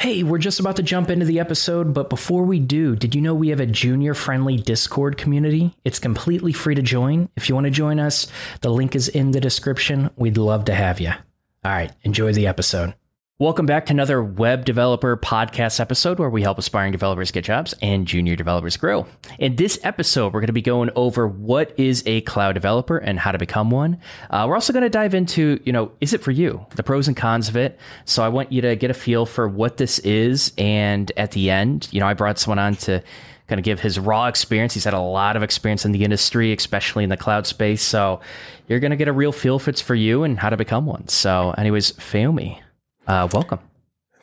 Hey, we're just about to jump into the episode, but before we do, did you know we have a junior friendly Discord community? It's completely free to join. If you want to join us, the link is in the description. We'd love to have you. All right, enjoy the episode. Welcome back to another web developer podcast episode where we help aspiring developers get jobs and junior developers grow. In this episode, we're going to be going over what is a cloud developer and how to become one. Uh, we're also going to dive into, you know, is it for you? The pros and cons of it. So I want you to get a feel for what this is. And at the end, you know, I brought someone on to kind of give his raw experience. He's had a lot of experience in the industry, especially in the cloud space. So you're going to get a real feel if it's for you and how to become one. So, anyways, Fayomi. Uh, welcome.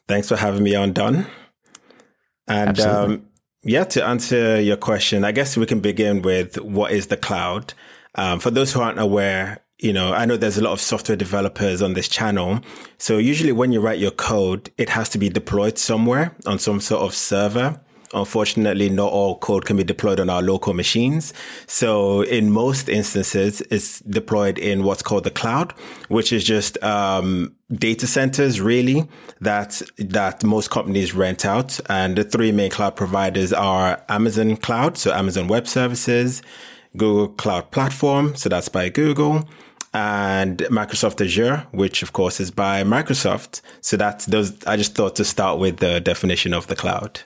Thanks for having me on, Don. And um, yeah, to answer your question, I guess we can begin with what is the cloud. Um, for those who aren't aware, you know, I know there's a lot of software developers on this channel. So usually when you write your code, it has to be deployed somewhere on some sort of server. Unfortunately, not all code can be deployed on our local machines. So in most instances, it's deployed in what's called the cloud, which is just, um, data centers really that, that most companies rent out. And the three main cloud providers are Amazon Cloud. So Amazon Web Services, Google Cloud Platform. So that's by Google and Microsoft Azure, which of course is by Microsoft. So that's those. I just thought to start with the definition of the cloud.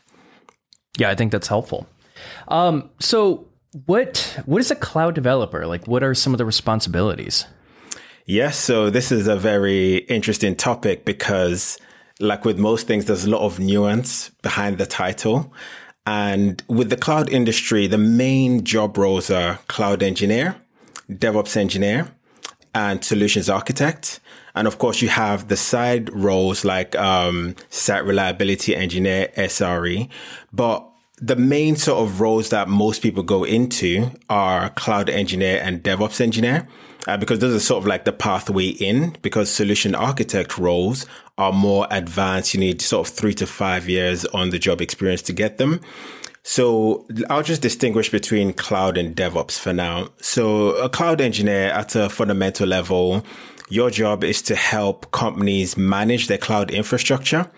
Yeah, I think that's helpful. Um, so what what is a cloud developer? Like what are some of the responsibilities? Yes, so this is a very interesting topic because like with most things there's a lot of nuance behind the title. And with the cloud industry, the main job roles are cloud engineer, DevOps engineer, and solutions architect. And of course, you have the side roles like um, site reliability engineer, SRE. But the main sort of roles that most people go into are cloud engineer and DevOps engineer. Uh, because those are sort of like the pathway in because solution architect roles are more advanced. You need sort of three to five years on the job experience to get them. So I'll just distinguish between cloud and DevOps for now. So a cloud engineer at a fundamental level, your job is to help companies manage their cloud infrastructure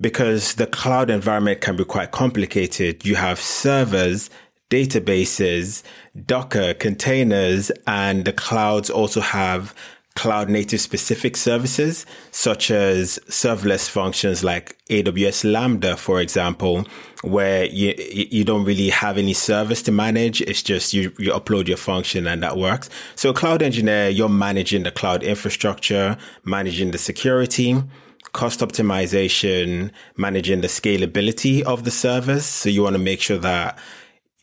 because the cloud environment can be quite complicated. You have servers, databases, Docker, containers, and the clouds also have cloud native specific services such as serverless functions like AWS Lambda, for example, where you, you don't really have any service to manage. It's just you, you upload your function and that works. So cloud engineer, you're managing the cloud infrastructure, managing the security, cost optimization, managing the scalability of the service. So you want to make sure that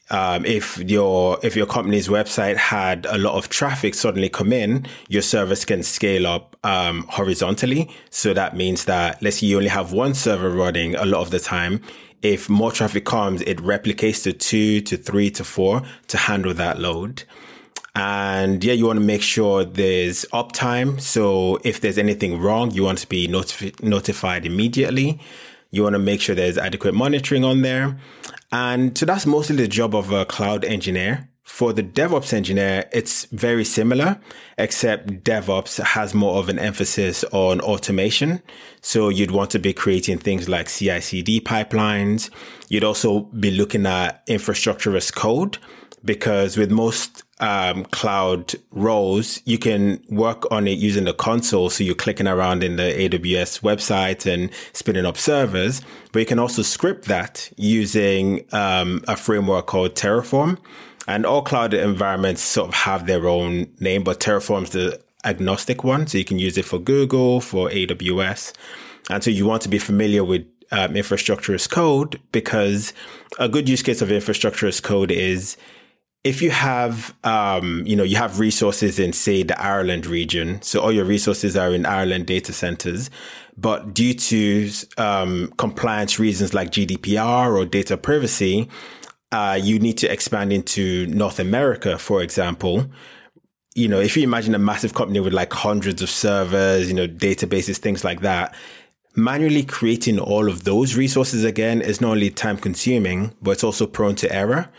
um, if your if your company's website had a lot of traffic suddenly come in, your service can scale up um, horizontally. So that means that let's say you only have one server running a lot of the time. If more traffic comes, it replicates to two to three to four to handle that load. And yeah, you want to make sure there's uptime. So if there's anything wrong, you want to be notif- notified immediately. You want to make sure there's adequate monitoring on there. And so that's mostly the job of a cloud engineer. For the DevOps engineer, it's very similar, except DevOps has more of an emphasis on automation. So you'd want to be creating things like CI CD pipelines. You'd also be looking at infrastructure as code because with most um, cloud roles, you can work on it using the console. So you're clicking around in the AWS website and spinning up servers, but you can also script that using um, a framework called Terraform. And all cloud environments sort of have their own name, but Terraform's the agnostic one. So you can use it for Google, for AWS. And so you want to be familiar with um, infrastructure as code because a good use case of infrastructure as code is if you have, um, you know, you have resources in, say, the Ireland region, so all your resources are in Ireland data centers, but due to um, compliance reasons like GDPR or data privacy, uh, you need to expand into North America, for example. You know, if you imagine a massive company with like hundreds of servers, you know, databases, things like that, manually creating all of those resources again is not only time consuming, but it's also prone to error.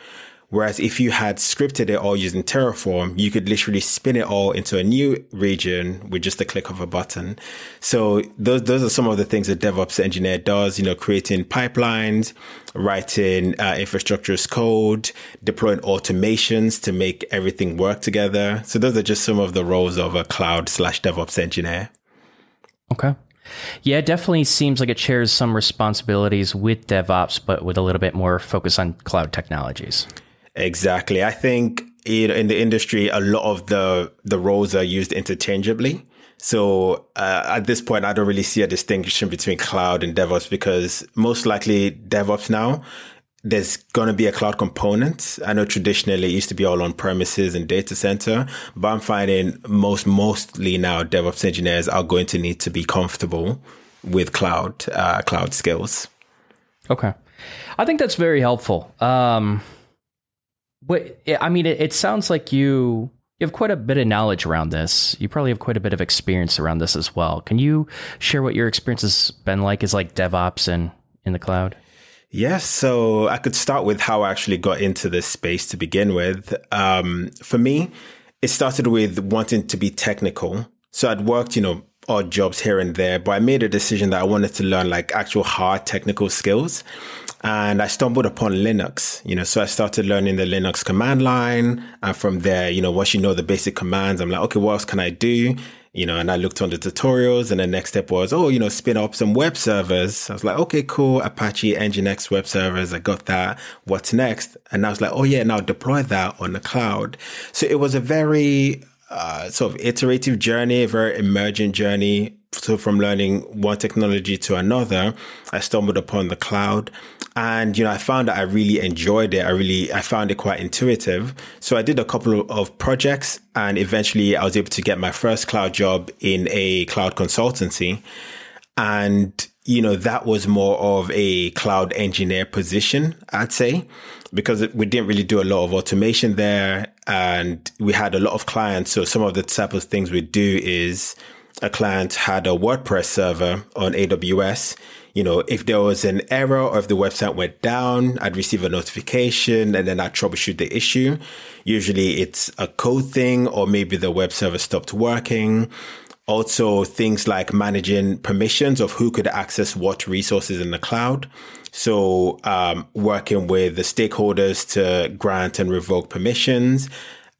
Whereas if you had scripted it all using Terraform, you could literally spin it all into a new region with just a click of a button. So those, those are some of the things a DevOps engineer does, you know, creating pipelines, writing uh, infrastructure as code, deploying automations to make everything work together. So those are just some of the roles of a cloud slash DevOps engineer. Okay. Yeah, it definitely seems like it shares some responsibilities with DevOps, but with a little bit more focus on cloud technologies. Exactly. I think in the industry, a lot of the the roles are used interchangeably. So uh, at this point, I don't really see a distinction between cloud and DevOps because most likely DevOps now there's going to be a cloud component. I know traditionally it used to be all on premises and data center, but I'm finding most, mostly now DevOps engineers are going to need to be comfortable with cloud, uh, cloud skills. Okay. I think that's very helpful. Um, but I mean, it, it sounds like you, you have quite a bit of knowledge around this. You probably have quite a bit of experience around this as well. Can you share what your experience has been like as like DevOps and in the cloud? Yes, so I could start with how I actually got into this space to begin with. Um, for me, it started with wanting to be technical. So I'd worked, you know, odd jobs here and there, but I made a decision that I wanted to learn like actual hard technical skills. And I stumbled upon Linux, you know, so I started learning the Linux command line. And from there, you know, once you know the basic commands, I'm like, okay, what else can I do? you know, and I looked on the tutorials and the next step was, oh, you know, spin up some web servers. I was like, okay, cool. Apache Nginx web servers. I got that. What's next? And I was like, oh yeah, now deploy that on the cloud. So it was a very, uh, sort of iterative journey, a very emergent journey. So from learning one technology to another, I stumbled upon the cloud and, you know, I found that I really enjoyed it. I really, I found it quite intuitive. So I did a couple of projects and eventually I was able to get my first cloud job in a cloud consultancy. And, you know, that was more of a cloud engineer position, I'd say, because we didn't really do a lot of automation there and we had a lot of clients. So some of the type of things we do is a client had a WordPress server on AWS you know, if there was an error or if the website went down, I'd receive a notification and then I'd troubleshoot the issue. Usually it's a code thing or maybe the web server stopped working. Also things like managing permissions of who could access what resources in the cloud. So, um, working with the stakeholders to grant and revoke permissions.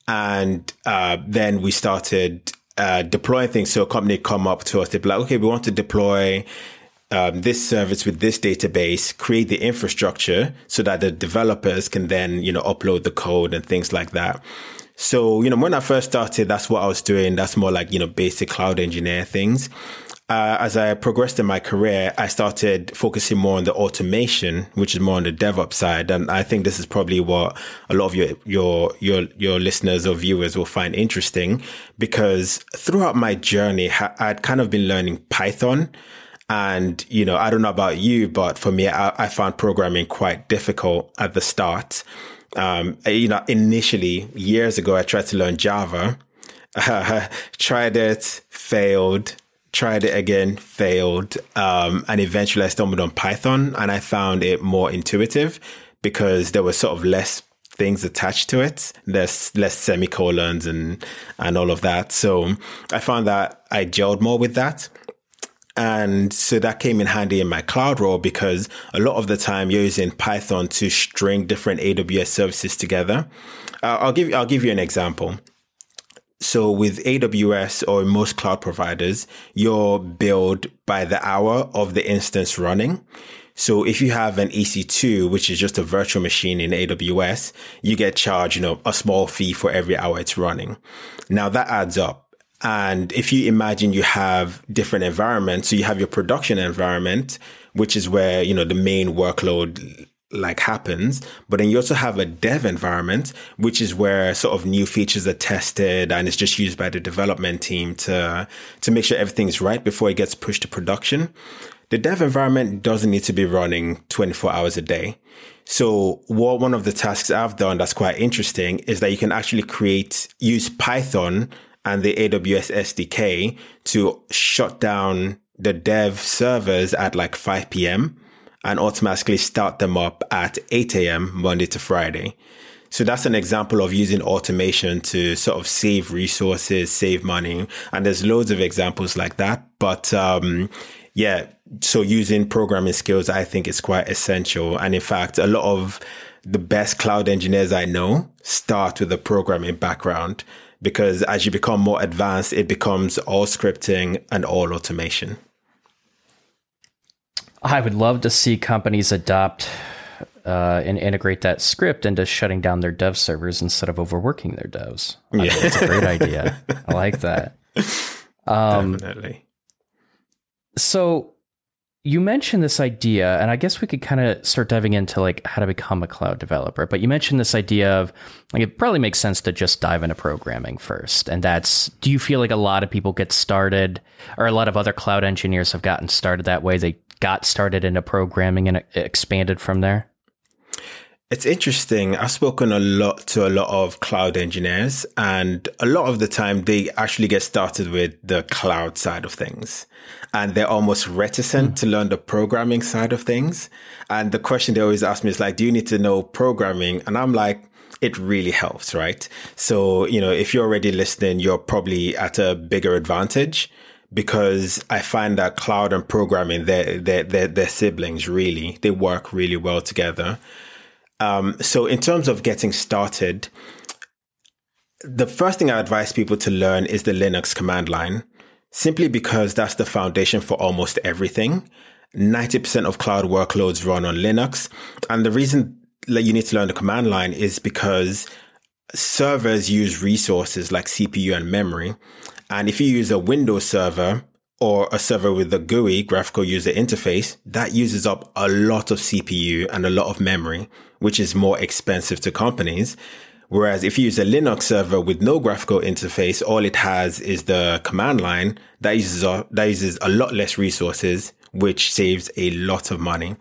And, uh, then we started, uh, deploying things. So a company come up to us, they'd be like, okay, we want to deploy um, this service with this database, create the infrastructure so that the developers can then, you know, upload the code and things like that. So, you know, when I first started, that's what I was doing. That's more like, you know, basic cloud engineer things. Uh, as I progressed in my career, I started focusing more on the automation, which is more on the DevOps side. And I think this is probably what a lot of your, your, your, your listeners or viewers will find interesting because throughout my journey, I'd kind of been learning Python. And, you know, I don't know about you, but for me, I, I found programming quite difficult at the start. Um, you know, initially years ago, I tried to learn Java, uh, tried it, failed, tried it again, failed. Um, and eventually I stumbled on Python and I found it more intuitive because there was sort of less things attached to it. There's less semicolons and, and all of that. So I found that I gelled more with that. And so that came in handy in my cloud role because a lot of the time you're using Python to string different AWS services together. Uh, I'll give I'll give you an example. So with AWS or most cloud providers, you're billed by the hour of the instance running. So if you have an EC2, which is just a virtual machine in AWS, you get charged, you know, a small fee for every hour it's running. Now that adds up. And if you imagine you have different environments, so you have your production environment, which is where, you know, the main workload like happens, but then you also have a dev environment, which is where sort of new features are tested and it's just used by the development team to, to make sure everything's right before it gets pushed to production. The dev environment doesn't need to be running 24 hours a day. So what one of the tasks I've done that's quite interesting is that you can actually create, use Python and the AWS SDK to shut down the dev servers at like 5 p.m. and automatically start them up at 8 a.m. Monday to Friday. So that's an example of using automation to sort of save resources, save money. And there's loads of examples like that. But, um, yeah, so using programming skills, I think is quite essential. And in fact, a lot of the best cloud engineers I know start with a programming background because as you become more advanced, it becomes all scripting and all automation. I would love to see companies adopt uh, and integrate that script into shutting down their dev servers instead of overworking their devs. Yeah. I it's a great idea. I like that. Um, Definitely. So you mentioned this idea, and I guess we could kind of start diving into like how to become a cloud developer. But you mentioned this idea of like it probably makes sense to just dive into programming first. And that's do you feel like a lot of people get started, or a lot of other cloud engineers have gotten started that way? They got started into programming and uh, expanded from there. It's interesting. I've spoken a lot to a lot of cloud engineers, and a lot of the time they actually get started with the cloud side of things. And they're almost reticent mm. to learn the programming side of things. And the question they always ask me is like, do you need to know programming? And I'm like, it really helps, right? So, you know, if you're already listening, you're probably at a bigger advantage because I find that cloud and programming, they're, they're, they're, they're siblings, really. They work really well together. Um, so, in terms of getting started, the first thing I advise people to learn is the Linux command line, simply because that's the foundation for almost everything. 90% of cloud workloads run on Linux. And the reason that you need to learn the command line is because servers use resources like CPU and memory. And if you use a Windows server or a server with a GUI, graphical user interface, that uses up a lot of CPU and a lot of memory, which is more expensive to companies. Whereas if you use a Linux server with no graphical interface, all it has is the command line that uses, that uses a lot less resources, which saves a lot of money.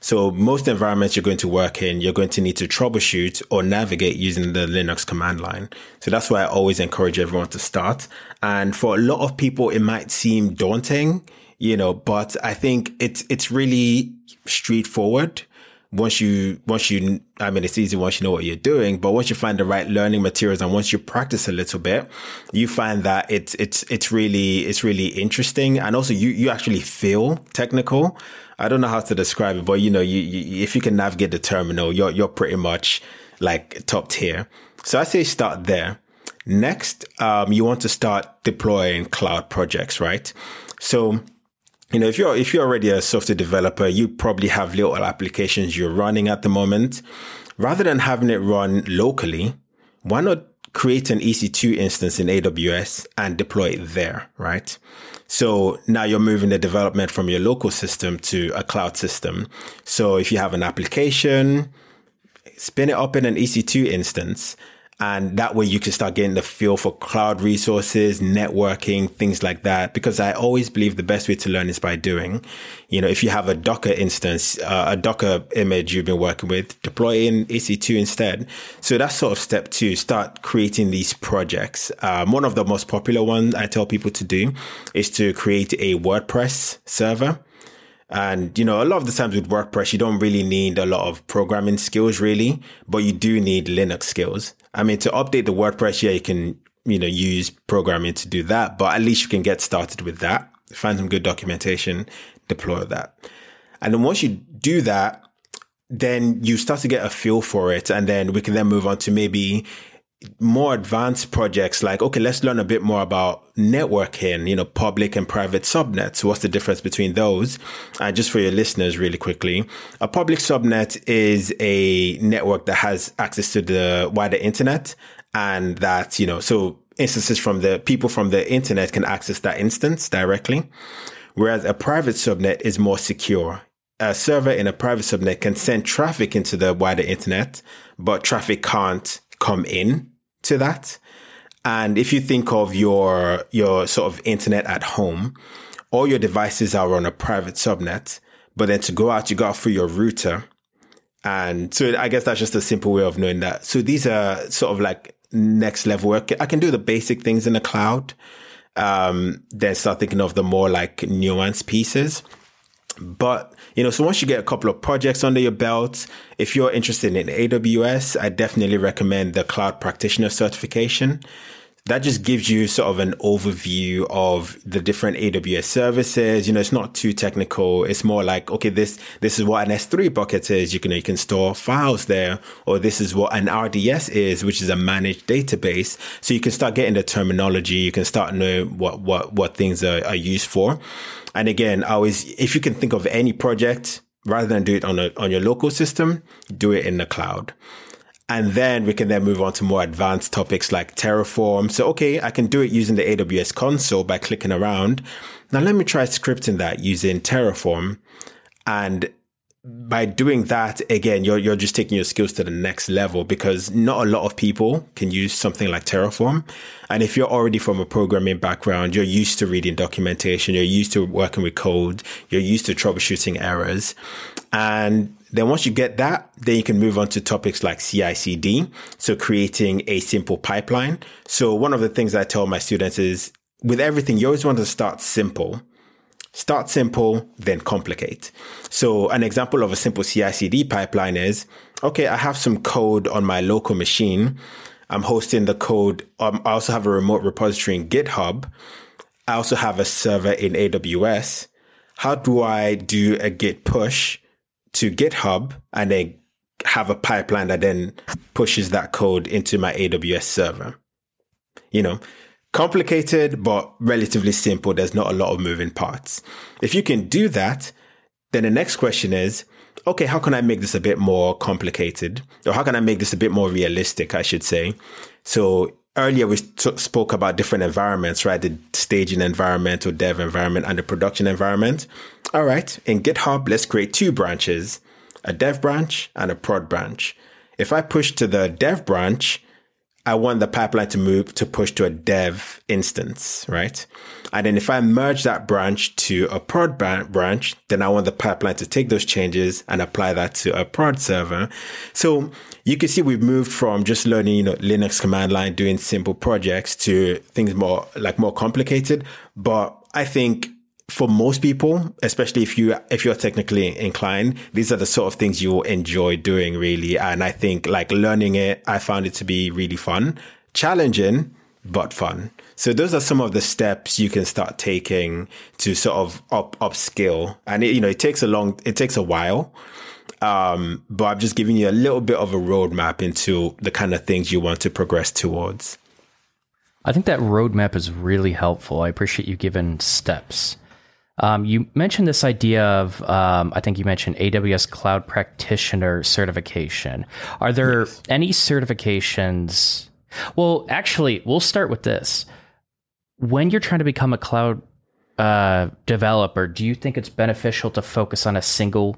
So most environments you're going to work in, you're going to need to troubleshoot or navigate using the Linux command line. So that's why I always encourage everyone to start. And for a lot of people, it might seem daunting, you know, but I think it's, it's really straightforward once you once you i mean it's easy once you know what you're doing but once you find the right learning materials and once you practice a little bit you find that it's it's it's really it's really interesting and also you you actually feel technical I don't know how to describe it, but you know, you, you, if you can navigate the terminal, you're you're pretty much like top tier. So I say start there. Next, um, you want to start deploying cloud projects, right? So, you know, if you're if you're already a software developer, you probably have little applications you're running at the moment. Rather than having it run locally, why not create an EC2 instance in AWS and deploy it there, right? So now you're moving the development from your local system to a cloud system. So if you have an application, spin it up in an EC2 instance and that way you can start getting the feel for cloud resources, networking, things like that. Because I always believe the best way to learn is by doing. You know, if you have a Docker instance, uh, a Docker image you've been working with, deploy in EC2 instead. So that's sort of step two, start creating these projects. Um, one of the most popular ones I tell people to do is to create a WordPress server. And, you know, a lot of the times with WordPress, you don't really need a lot of programming skills, really, but you do need Linux skills. I mean, to update the WordPress, yeah, you can, you know, use programming to do that, but at least you can get started with that. Find some good documentation, deploy that. And then once you do that, then you start to get a feel for it. And then we can then move on to maybe more advanced projects like, okay, let's learn a bit more about networking, you know, public and private subnets. What's the difference between those? And just for your listeners, really quickly, a public subnet is a network that has access to the wider internet and that, you know, so instances from the people from the internet can access that instance directly. Whereas a private subnet is more secure. A server in a private subnet can send traffic into the wider internet, but traffic can't come in to that. And if you think of your, your sort of internet at home, all your devices are on a private subnet, but then to go out, you go out through your router. And so I guess that's just a simple way of knowing that. So these are sort of like next level work. I can do the basic things in the cloud. Um, then start thinking of the more like nuanced pieces. But, you know, so once you get a couple of projects under your belt, if you're interested in AWS, I definitely recommend the cloud practitioner certification that just gives you sort of an overview of the different AWS services. You know, it's not too technical. It's more like, okay, this, this is what an S3 bucket is. You can, you can store files there, or this is what an RDS is, which is a managed database. So you can start getting the terminology. You can start knowing what, what, what things are, are used for. And again, I always, if you can think of any project, rather than do it on a, on your local system, do it in the cloud. And then we can then move on to more advanced topics like Terraform. So, okay, I can do it using the AWS console by clicking around. Now let me try scripting that using Terraform. And by doing that, again, you're, you're just taking your skills to the next level because not a lot of people can use something like Terraform. And if you're already from a programming background, you're used to reading documentation, you're used to working with code, you're used to troubleshooting errors. And then once you get that, then you can move on to topics like CI/CD. So creating a simple pipeline. So one of the things I tell my students is with everything, you always want to start simple. Start simple, then complicate. So an example of a simple CI/CD pipeline is, okay, I have some code on my local machine. I'm hosting the code. Um, I also have a remote repository in GitHub. I also have a server in AWS. How do I do a Git push? to GitHub and then have a pipeline that then pushes that code into my AWS server. You know, complicated, but relatively simple. There's not a lot of moving parts. If you can do that, then the next question is, okay, how can I make this a bit more complicated? Or how can I make this a bit more realistic, I should say? So earlier we t- spoke about different environments, right? The staging environment or dev environment and the production environment. All right. In GitHub, let's create two branches, a dev branch and a prod branch. If I push to the dev branch, I want the pipeline to move to push to a dev instance, right? And then if I merge that branch to a prod branch, then I want the pipeline to take those changes and apply that to a prod server. So you can see we've moved from just learning, you know, Linux command line, doing simple projects to things more like more complicated. But I think for most people, especially if you if you're technically inclined, these are the sort of things you will enjoy doing really. And I think like learning it, I found it to be really fun, challenging, but fun. So those are some of the steps you can start taking to sort of up upskill. And it, you know, it takes a long, it takes a while. Um, but I'm just giving you a little bit of a roadmap into the kind of things you want to progress towards. I think that roadmap is really helpful. I appreciate you giving steps. Um, you mentioned this idea of, um, I think you mentioned AWS Cloud Practitioner certification. Are there yes. any certifications? Well, actually, we'll start with this. When you're trying to become a cloud uh, developer, do you think it's beneficial to focus on a single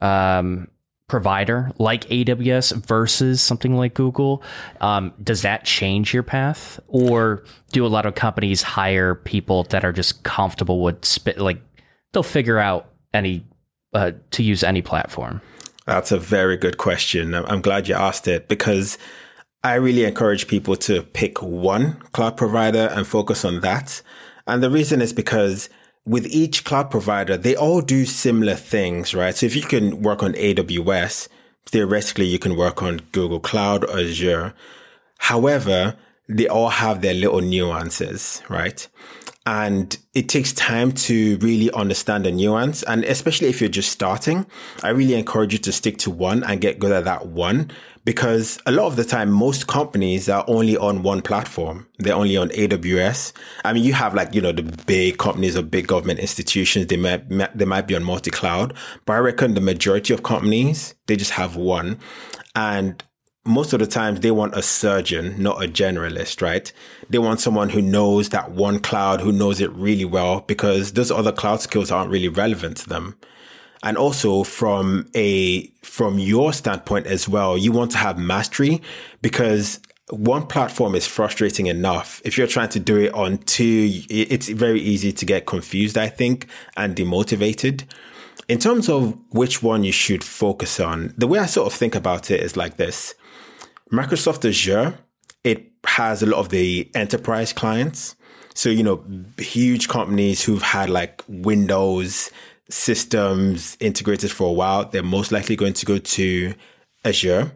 um, provider like AWS versus something like Google, um, does that change your path, or do a lot of companies hire people that are just comfortable with spit like they'll figure out any uh, to use any platform? That's a very good question. I'm glad you asked it because I really encourage people to pick one cloud provider and focus on that. And the reason is because with each cloud provider, they all do similar things, right? So if you can work on AWS, theoretically you can work on Google Cloud Azure. However, they all have their little nuances, right? And it takes time to really understand the nuance. And especially if you're just starting, I really encourage you to stick to one and get good at that one because a lot of the time, most companies are only on one platform. They're only on AWS. I mean, you have like, you know, the big companies or big government institutions, they might, they might be on multi-cloud, but I reckon the majority of companies, they just have one. And most of the times they want a surgeon, not a generalist, right? They want someone who knows that one cloud, who knows it really well because those other cloud skills aren't really relevant to them. And also from a from your standpoint as well you want to have mastery because one platform is frustrating enough. If you're trying to do it on two it's very easy to get confused i think and demotivated. In terms of which one you should focus on the way i sort of think about it is like this microsoft azure it has a lot of the enterprise clients so you know huge companies who've had like windows systems integrated for a while, they're most likely going to go to Azure.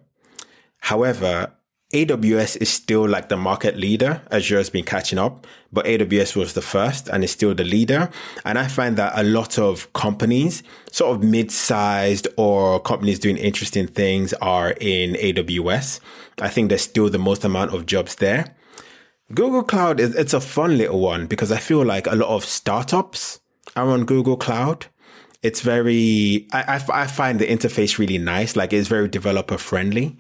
However, AWS is still like the market leader. Azure has been catching up, but AWS was the first and is still the leader. And I find that a lot of companies, sort of mid-sized or companies doing interesting things are in AWS. I think there's still the most amount of jobs there. Google Cloud is, it's a fun little one because I feel like a lot of startups are on Google Cloud. It's very, I, I, I find the interface really nice. Like it's very developer friendly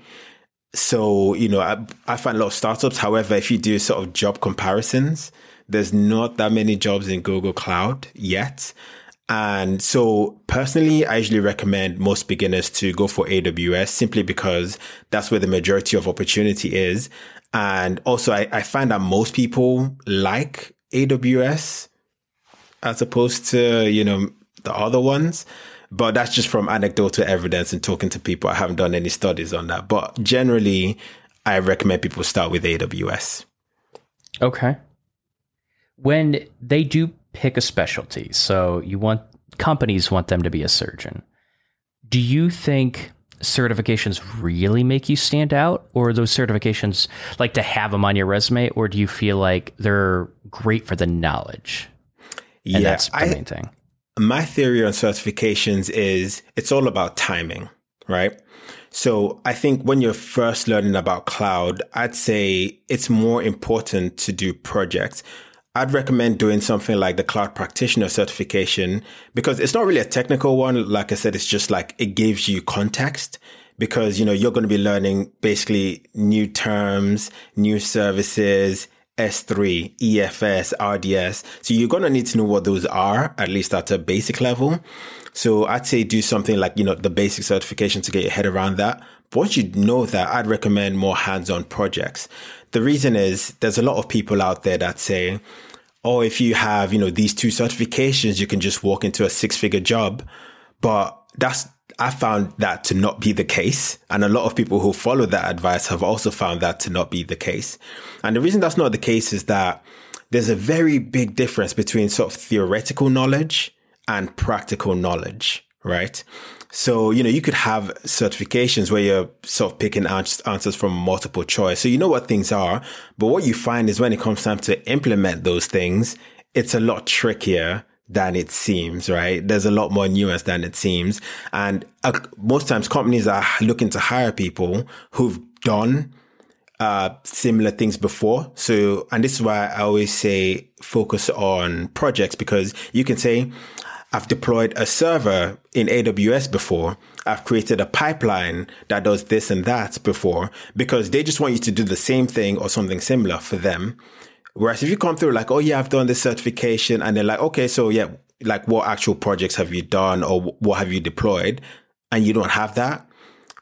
so you know I, I find a lot of startups however if you do sort of job comparisons there's not that many jobs in google cloud yet. And so personally i usually recommend most beginners to go for aws simply because that's where the majority of opportunity is. And also i, I find that most people like aws as opposed to you know the other ones but that's just from anecdotal evidence and talking to people. I haven't done any studies on that. But generally, I recommend people start with AWS. Okay. When they do pick a specialty, so you want companies want them to be a surgeon. Do you think certifications really make you stand out or those certifications like to have them on your resume or do you feel like they're great for the knowledge? And yeah, that's the I, main thing my theory on certifications is it's all about timing, right? So I think when you're first learning about cloud, I'd say it's more important to do projects. I'd recommend doing something like the cloud practitioner certification because it's not really a technical one. Like I said, it's just like it gives you context because, you know, you're going to be learning basically new terms, new services, S3, EFS, RDS. So you're going to need to know what those are, at least at a basic level. So I'd say do something like, you know, the basic certification to get your head around that. But once you know that, I'd recommend more hands-on projects. The reason is there's a lot of people out there that say, oh, if you have, you know, these two certifications, you can just walk into a six figure job. But that's I found that to not be the case. And a lot of people who follow that advice have also found that to not be the case. And the reason that's not the case is that there's a very big difference between sort of theoretical knowledge and practical knowledge, right? So, you know, you could have certifications where you're sort of picking answers from multiple choice. So you know what things are, but what you find is when it comes time to implement those things, it's a lot trickier than it seems, right? There's a lot more nuance than it seems. And uh, most times companies are looking to hire people who've done uh, similar things before. So, and this is why I always say focus on projects because you can say, I've deployed a server in AWS before. I've created a pipeline that does this and that before because they just want you to do the same thing or something similar for them. Whereas if you come through like, oh yeah, I've done this certification and they're like, okay, so yeah, like what actual projects have you done or what have you deployed? And you don't have that,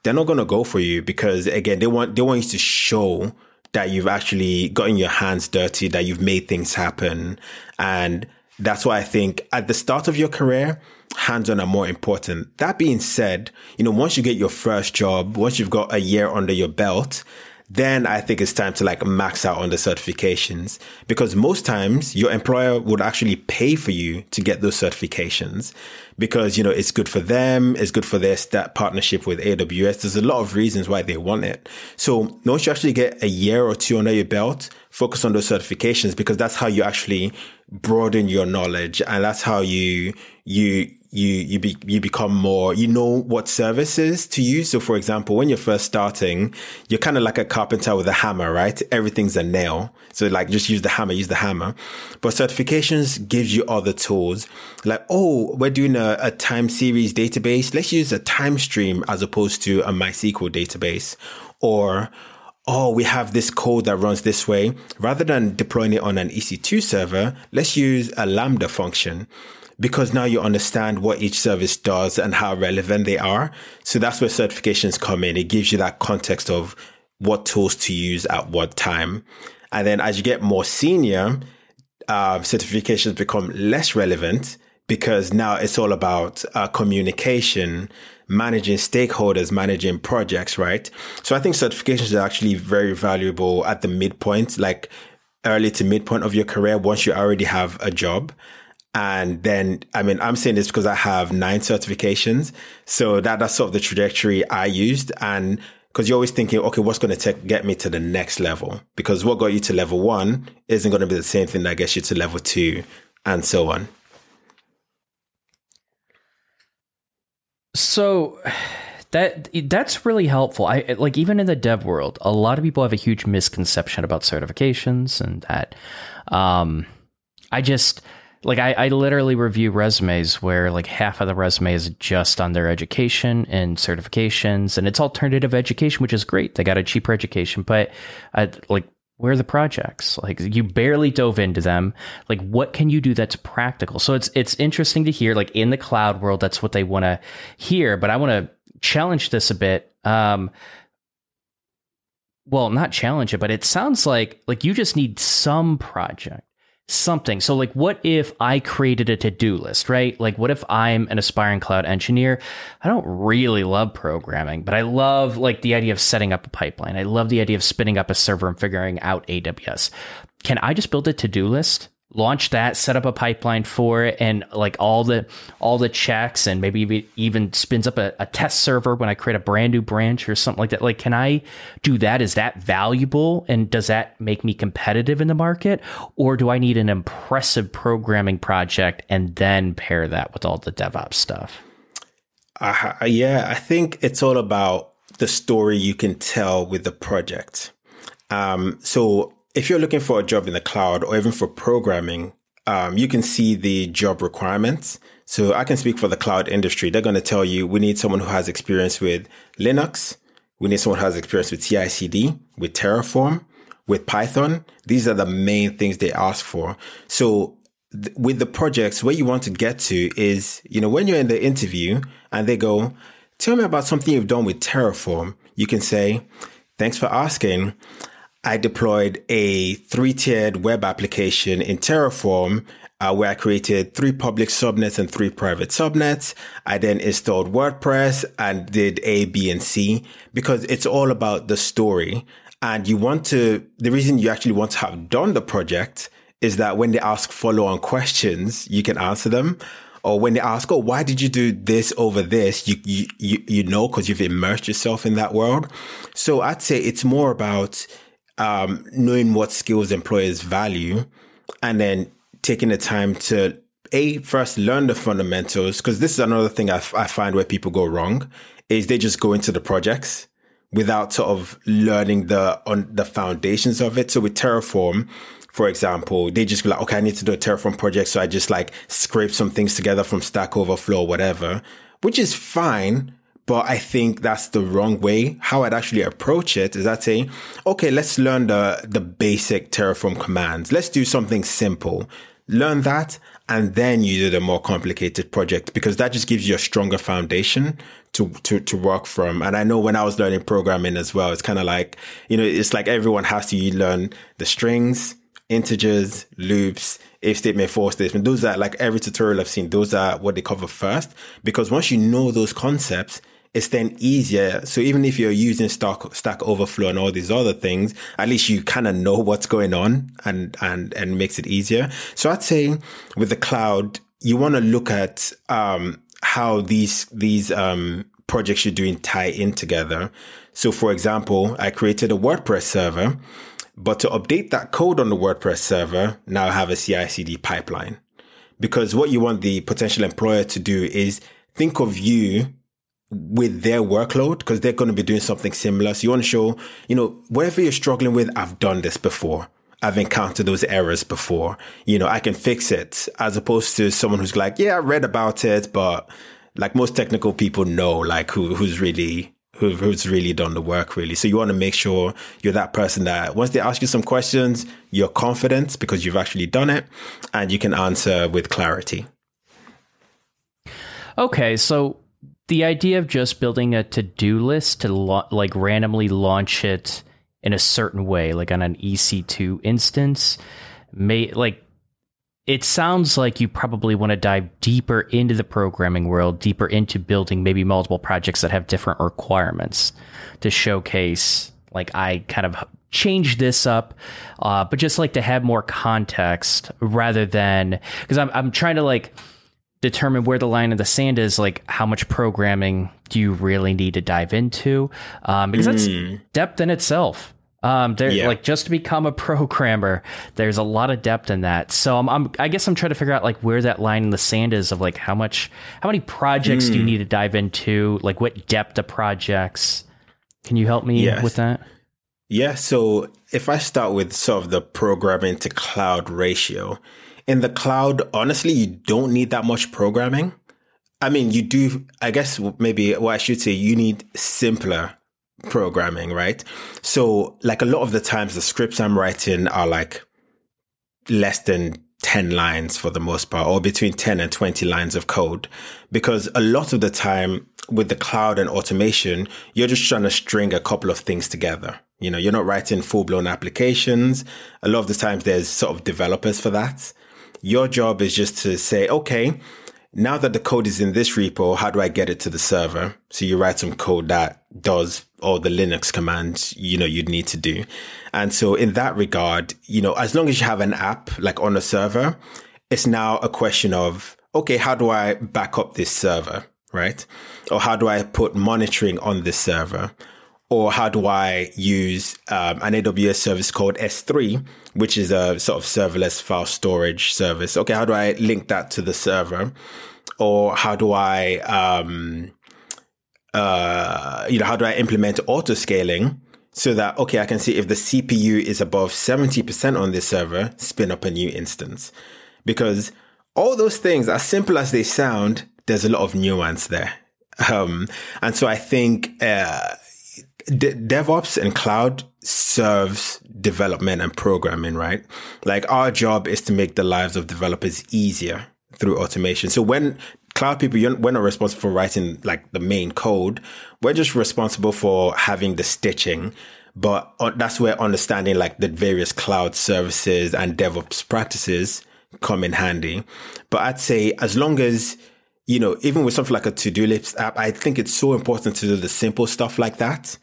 they're not to go for you because again, they want, they want you to show that you've actually gotten your hands dirty, that you've made things happen. And that's why I think at the start of your career, hands on are more important. That being said, you know, once you get your first job, once you've got a year under your belt, then I think it's time to like max out on the certifications because most times your employer would actually pay for you to get those certifications because, you know, it's good for them. It's good for their stat partnership with AWS. There's a lot of reasons why they want it. So once you actually get a year or two under your belt, focus on those certifications because that's how you actually broaden your knowledge and that's how you, you, you you be, you become more you know what services to use so for example when you're first starting you're kind of like a carpenter with a hammer right? Everything's a nail. So like just use the hammer use the hammer. But certifications gives you other tools. Like oh we're doing a, a time series database. Let's use a Timestream as opposed to a mysql database. Or oh, we have this code that runs this way. Rather than deploying it on an EC2 server, let's use a Lambda function because now you understand what each service does and how relevant they are. So that's where certifications come in. It gives you that context of what tools to use at what time. And then as you get more senior, uh, certifications become less relevant because now it's all about uh, communication, managing stakeholders, managing projects, right? So I think certifications are actually very valuable at the midpoint, like early to midpoint of your career once you already have a job. And then, I mean, I'm saying this because I have nine certifications. So that, that's sort of the trajectory I used. And because you're always thinking, okay, what's going to get me to the next level? Because what got you to level one isn't going to be the same thing that gets you to level two and so on. So that that's really helpful. I like even in the dev world, a lot of people have a huge misconception about certifications and that um I just like I, I literally review resumes where like half of the resume is just on their education and certifications and it's alternative education which is great. They got a cheaper education but uh, like where are the projects? Like you barely dove into them. Like what can you do that's practical? So it's it's interesting to hear like in the cloud world that's what they want to hear but i want to challenge this a bit um well not challenge it but it sounds like like you just need some project something. So, like, what if I created a to do list, right? Like, what if I'm an aspiring cloud engineer? I don't really love programming, but I love like the idea of setting up a pipeline. I love the idea of spinning up a server and figuring out AWS. Can I just build a to do list? Launch that set up a pipeline for it and like all the all the checks and maybe even spins up a, a, test server when i create a brand new branch or something like that. Like can i do that? Is that valuable? And does that make me competitive in the market? Or do i need an impressive programming project and then pair that with all the devops stuff? Uh, yeah i think it's all about the story you can tell with the project. Um, so if you're looking for a job in the cloud or even for programming, um, you can see the job requirements. So I can speak for the cloud industry. They're going to tell you we need someone who has experience with Linux. We need someone who has experience with CI/CD, with Terraform, with Python. These are the main things they ask for. So th- with the projects, where you want to get to is, you know, when you're in the interview and they go, tell me about something you've done with Terraform. You can say, thanks for asking. I deployed a three tiered web application in Terraform uh, where I created three public subnets and three private subnets. I then installed WordPress and did A, B, and C because it's all about the story. And you want to, the reason you actually want to have done the project is that when they ask follow on questions, you can answer them. Or when they ask, oh, why did you do this over this? You, you, you, you know, cause you've immersed yourself in that world. So I'd say it's more about, um, knowing what skills employers value and then taking the time to a first learn the fundamentals because this is another thing I, f- I find where people go wrong is they just go into the projects without sort of learning the on the foundations of it. So with terraform for example they just like okay i need to do a terraform project so i just like scrape some things together from stack overflow or whatever which is fine but I think that's the wrong way. How I'd actually approach it is I'd say, okay, let's learn the, the basic Terraform commands. Let's do something simple. Learn that and then you do the more complicated project because that just gives you a stronger foundation to, to, to work from. And I know when I was learning programming as well, it's kind of like, you know, it's like everyone has to learn the strings, integers, loops, if statement, for statement. Those are like every tutorial I've seen. Those are what they cover first because once you know those concepts, it's then easier. So even if you're using Stack Stack Overflow and all these other things, at least you kind of know what's going on and and and makes it easier. So I'd say with the cloud, you want to look at um, how these these um, projects you're doing tie in together. So for example, I created a WordPress server, but to update that code on the WordPress server, now I have a CI/CD pipeline. Because what you want the potential employer to do is think of you with their workload because they're going to be doing something similar. So you want to show, you know, whatever you're struggling with, I've done this before. I've encountered those errors before. You know, I can fix it as opposed to someone who's like, yeah, I read about it, but like most technical people know, like who, who's really, who, who's really done the work really. So you want to make sure you're that person that once they ask you some questions, you're confident because you've actually done it and you can answer with clarity. Okay. So the idea of just building a to-do list to lo- like randomly launch it in a certain way like on an EC2 instance may like it sounds like you probably want to dive deeper into the programming world, deeper into building maybe multiple projects that have different requirements to showcase like I kind of change this up, uh, but just like to have more context rather than because I'm I'm trying to like determine where the line of the sand is. Like, how much programming do you really need to dive into? Um, because that's Mm. depth in itself. Um, there, Yeah. like just to become a programmer, there's a lot of depth in that. So I'm, I'm, I guess I'm trying to figure out like where that line in the sand is of like how much, how many projects Mm. do you need to dive into? Like what depth of projects? Can you help me Yes. with that? Yeah. So if I start with sort of the programming to cloud ratio, in the cloud, honestly, you don't need that much programming. I mean, you do, I guess maybe what I should say, you need simpler programming, right? So, like a lot of the times, the scripts I'm writing are like less than 10 lines for the most part, or between 10 and 20 lines of code. Because a lot of the time with the cloud and automation, you're just trying to string a couple of things together. You know, you're not writing full blown applications. A lot of the times there's sort of developers for that. Your job is just to say, okay, now that the code is in this repo, how do I get it to the server? So you write some code that does all the Linux commands, you know, you'd need to do. And so in that regard, you know, as long as you have an app like on a server, it's now a question of, okay, how do I back up this server? Right. Or how do I put monitoring on this server? Or how do I use um, an AWS service called S3, which is a sort of serverless file storage service? Okay, how do I link that to the server? Or how do I, um, uh, you know, how do I implement auto scaling so that, okay, I can see if the CPU is above 70% on this server, spin up a new instance. Because all those things, as simple as they sound, there's a lot of nuance there. Um, and so I think, uh, De- DevOps and cloud serves development and programming, right? Like our job is to make the lives of developers easier through automation. So when cloud people, we're not responsible for writing like the main code. We're just responsible for having the stitching. But uh, that's where understanding like the various cloud services and DevOps practices come in handy. But I'd say as long as you know, even with something like a to-do list app, I think it's so important to do the simple stuff like that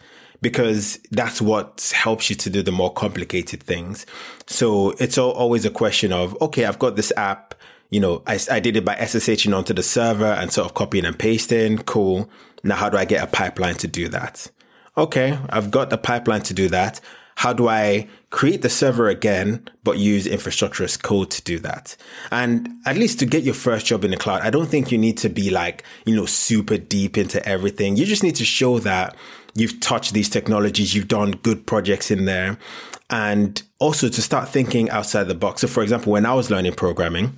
because that's what helps you to do the more complicated things. So it's all, always a question of, okay, I've got this app, you know, I, I did it by SSHing onto the server and sort of copying and pasting. Cool. Now, how do I get a pipeline to do that? Okay, I've got the pipeline to do that. How do I create the server again, but use infrastructure as code to do that? And at least to get your first job in the cloud, I don't think you need to be like, you know, super deep into everything. You just need to show that you've touched these technologies, you've done good projects in there, and also to start thinking outside the box. So, for example, when I was learning programming,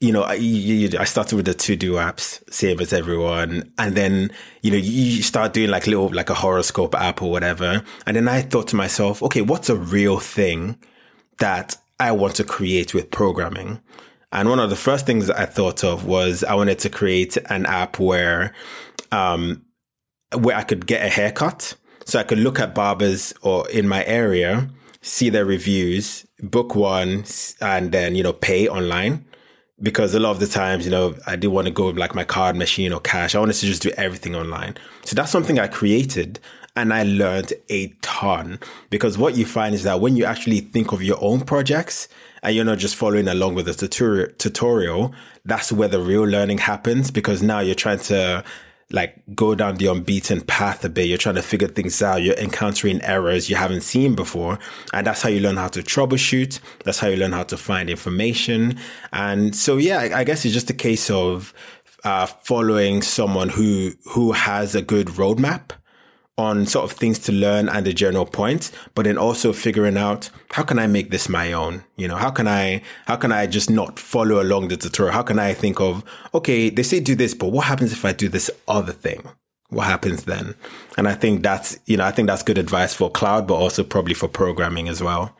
you know, I, you, I started with the to do apps, same as everyone. And then, you know, you start doing like little, like a horoscope app or whatever. And then I thought to myself, okay, what's a real thing that I want to create with programming? And one of the first things I thought of was I wanted to create an app where, um, where I could get a haircut. So I could look at barbers or in my area, see their reviews, book one, and then, you know, pay online because a lot of the times, you know, I didn't want to go with like my card machine or cash. I wanted to just do everything online. So that's something I created and I learned a ton because what you find is that when you actually think of your own projects and you're not just following along with the tutorial, tutorial, that's where the real learning happens because now you're trying to like go down the unbeaten path a bit. You're trying to figure things out. You're encountering errors you haven't seen before. And that's how you learn how to troubleshoot. That's how you learn how to find information. And so, yeah, I, guess it's just a case of, uh, following someone who, who has a good roadmap on sort of things to learn and the general points, but then also figuring out how can I make this my own? You know, how can I, how can I just not follow along the tutorial? How can I think of, okay, they say do this, but what happens if I do this other thing? What happens then? And I think that's, you know, I think that's good advice for cloud, but also probably for programming as well.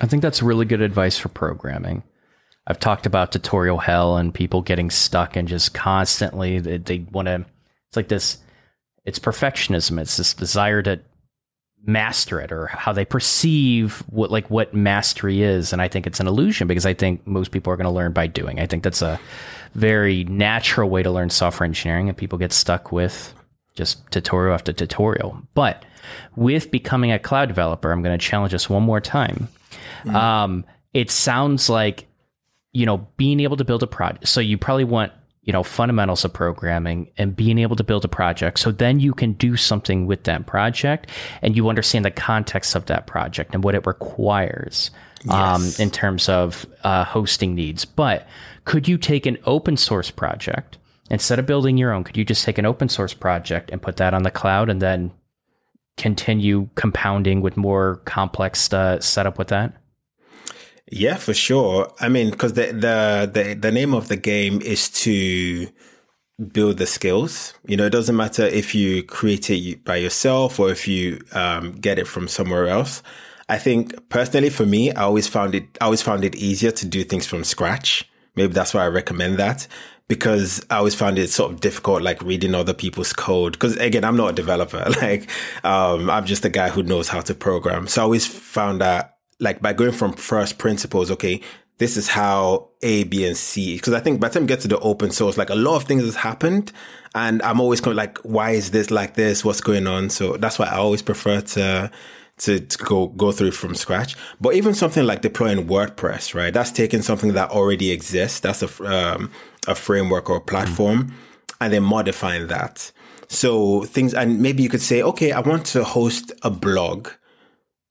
I think that's really good advice for programming. I've talked about tutorial hell and people getting stuck and just constantly they, they want to. It's like this. It's perfectionism. It's this desire to master it or how they perceive what like what mastery is and i think it's an illusion because i think most people are going to learn by doing i think that's a very natural way to learn software engineering and people get stuck with just tutorial after tutorial. But with becoming a cloud developer, I'm going to challenge us one more time. Mm-hmm. Um, it sounds like, you know, being able to build a project. So you probably want, you know, fundamentals of programming and being able to build a project. So then you can do something with that project and you understand the context of that project and what it requires um, yes. um, in terms of uh, hosting needs. But could you take an open source project instead of building your own? Could you just take an open source project and put that on the cloud and then continue compounding with more complex uh, setup with that? Yeah, for sure. I mean, because the, the the the name of the game is to build the skills. You know, it doesn't matter if you create it by yourself or if you um, get it from somewhere else. I think personally for me, I always found it, I always found it easier to do things from scratch. Maybe that's why I recommend that because I always found it sort of difficult, like reading other people's code. Cause again, I'm not a developer. Like, um, I'm just a guy who knows how to program. So I always found that like by going from first principles, okay, this is how A, B, and C. Because I think by the time you get to the open source, like a lot of things has happened, and I'm always of like, why is this like this? What's going on? So that's why I always prefer to to, to go go through from scratch. But even something like deploying WordPress, right? That's taking something that already exists. That's a um, a framework or a platform, mm-hmm. and then modifying that. So things, and maybe you could say, okay, I want to host a blog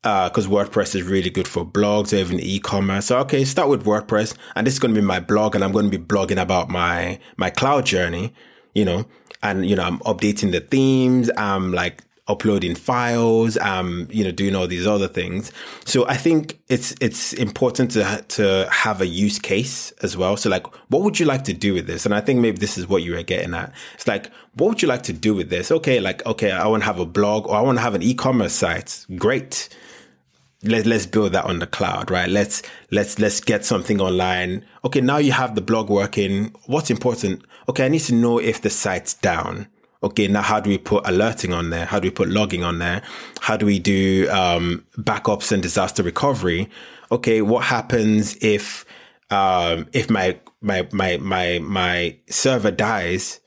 because uh, WordPress is really good for blogs or even e-commerce. So okay, start with WordPress, and this is going to be my blog, and I'm going to be blogging about my my cloud journey, you know, and you know I'm updating the themes. I'm like uploading files, um, you know, doing all these other things. So I think it's it's important to to have a use case as well. So like, what would you like to do with this? And I think maybe this is what you were getting at. It's like, what would you like to do with this? Okay, like, okay, I want to have a blog or I want to have an e-commerce site. Great. Let, let's build that on the cloud, right? Let's, let's, let's get something online. Okay. Now you have the blog working. What's important? Okay. I need to know if the site's down okay, now how do we put alerting on there? How do we put logging on there? How do we do um, backups and disaster recovery? Okay, what happens if um, if my my my my my server dies?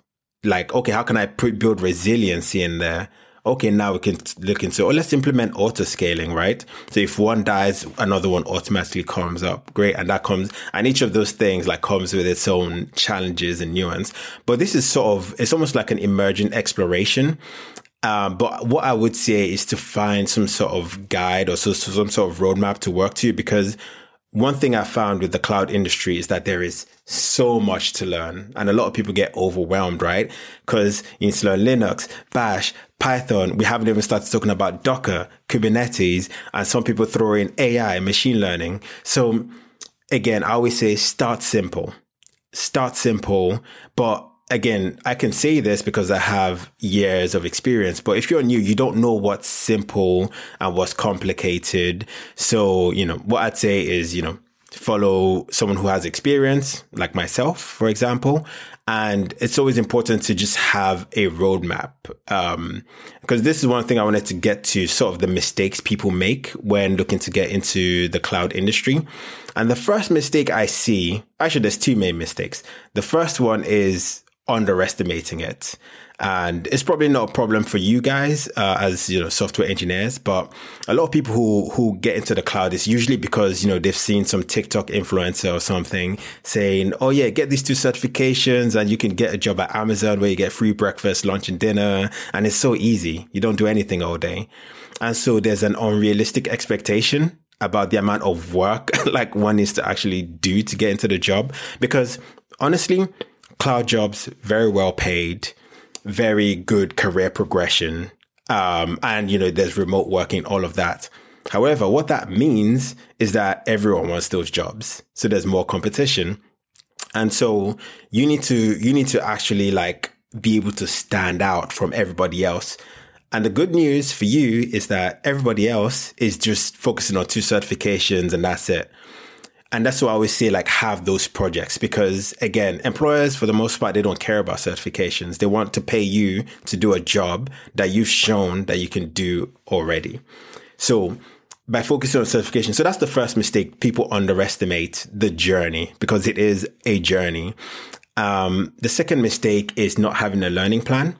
Like, okay, how can I build resiliency in there? Okay, now we can look into, or let's implement auto scaling, right? So if one dies, another one automatically comes up. Great. And that comes, and each of those things like comes with its own challenges and nuance. But this is sort of, it's almost like an emergent exploration. Um, but what I would say is to find some sort of guide or so, some sort of roadmap to work to because one thing I found with the cloud industry is that there is so much to learn and a lot of people get overwhelmed, right? Because you need to learn Linux, Bash, Python. We haven't even started talking about Docker, Kubernetes, and some people throw in AI, machine learning. So again, I always say start simple. Start simple, but again, I can say this because I have years of experience, but if you're new, you don't know what's simple and what's complicated. So, you know, what I'd say is, you know, follow someone who has experience, like myself, for example. And it's always important to just have a roadmap. Um, because this is one thing I wanted to get to sort of the mistakes people make when looking to get into the cloud industry. And the first mistake I see, actually, there's two main mistakes. The first one is underestimating it. And it's probably not a problem for you guys uh, as you know software engineers, but a lot of people who who get into the cloud is usually because you know they've seen some TikTok influencer or something saying, "Oh yeah, get these two certifications and you can get a job at Amazon where you get free breakfast, lunch, and dinner, and it's so easy. You don't do anything all day." And so there's an unrealistic expectation about the amount of work like one needs to actually do to get into the job because honestly cloud jobs, very well paid, very good career progression. Um, and, you know, there's remote working, all of that. However, what that means is that everyone wants those jobs. So there's more competition. And so you need to, you need to actually like be able to stand out from everybody else. And the good news for you is that everybody else is just focusing on two certifications and that's it. And that's why I always say, like, have those projects because, again, employers, for the most part, they don't care about certifications. They want to pay you to do a job that you've shown that you can do already. So, by focusing on certification, so that's the first mistake. People underestimate the journey because it is a journey. Um, the second mistake is not having a learning plan.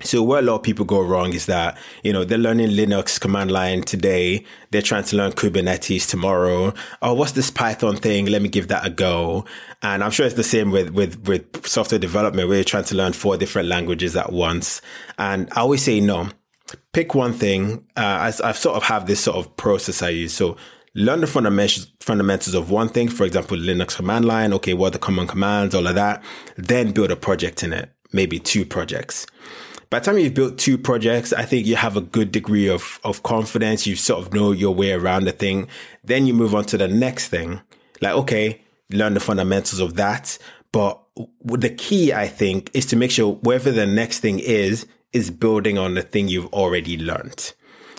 So where a lot of people go wrong is that, you know, they're learning Linux command line today. They're trying to learn Kubernetes tomorrow. Oh, what's this Python thing? Let me give that a go. And I'm sure it's the same with, with, with software development where you're trying to learn four different languages at once. And I always say no. Pick one thing. Uh, I, I sort of have this sort of process I use. So learn the fundamentals fundamentals of one thing. For example, Linux command line. Okay, what are the common commands, all of that. Then build a project in it. Maybe two projects by the time you've built two projects, I think you have a good degree of, of confidence. You sort of know your way around the thing. Then you move on to the next thing. Like, okay, learn the fundamentals of that. But the key, I think, is to make sure whatever the next thing is, is building on the thing you've already learned.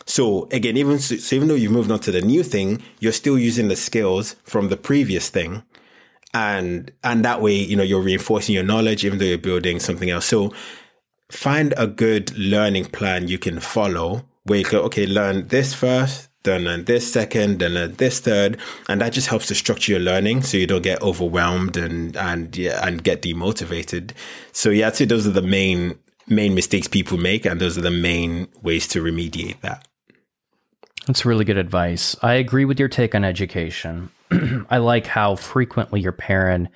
So again, even so, so even though you've moved on to the new thing, you're still using the skills from the previous thing. And, and that way, you know, you're reinforcing your knowledge, even though you're building something else. So find a good learning plan you can follow where you go, okay, learn this first, then learn this second, then learn this third. And that just helps to structure your learning so you don't get overwhelmed and, and, yeah, and get demotivated. So yeah, I'd say those are the main, main mistakes people make. And those are the main ways to remediate that. That's really good advice. I agree with your take on education. I like how frequently you're pairing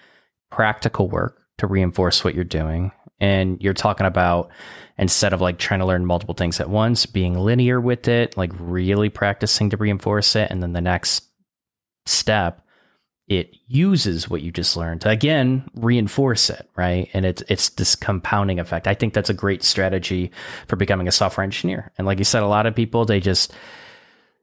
practical work to reinforce what you're doing and you're talking about instead of like trying to learn multiple things at once, being linear with it, like really practicing to reinforce it. And then the next step, it uses what you just learned to again reinforce it, right? And it's it's this compounding effect. I think that's a great strategy for becoming a software engineer. And like you said, a lot of people they just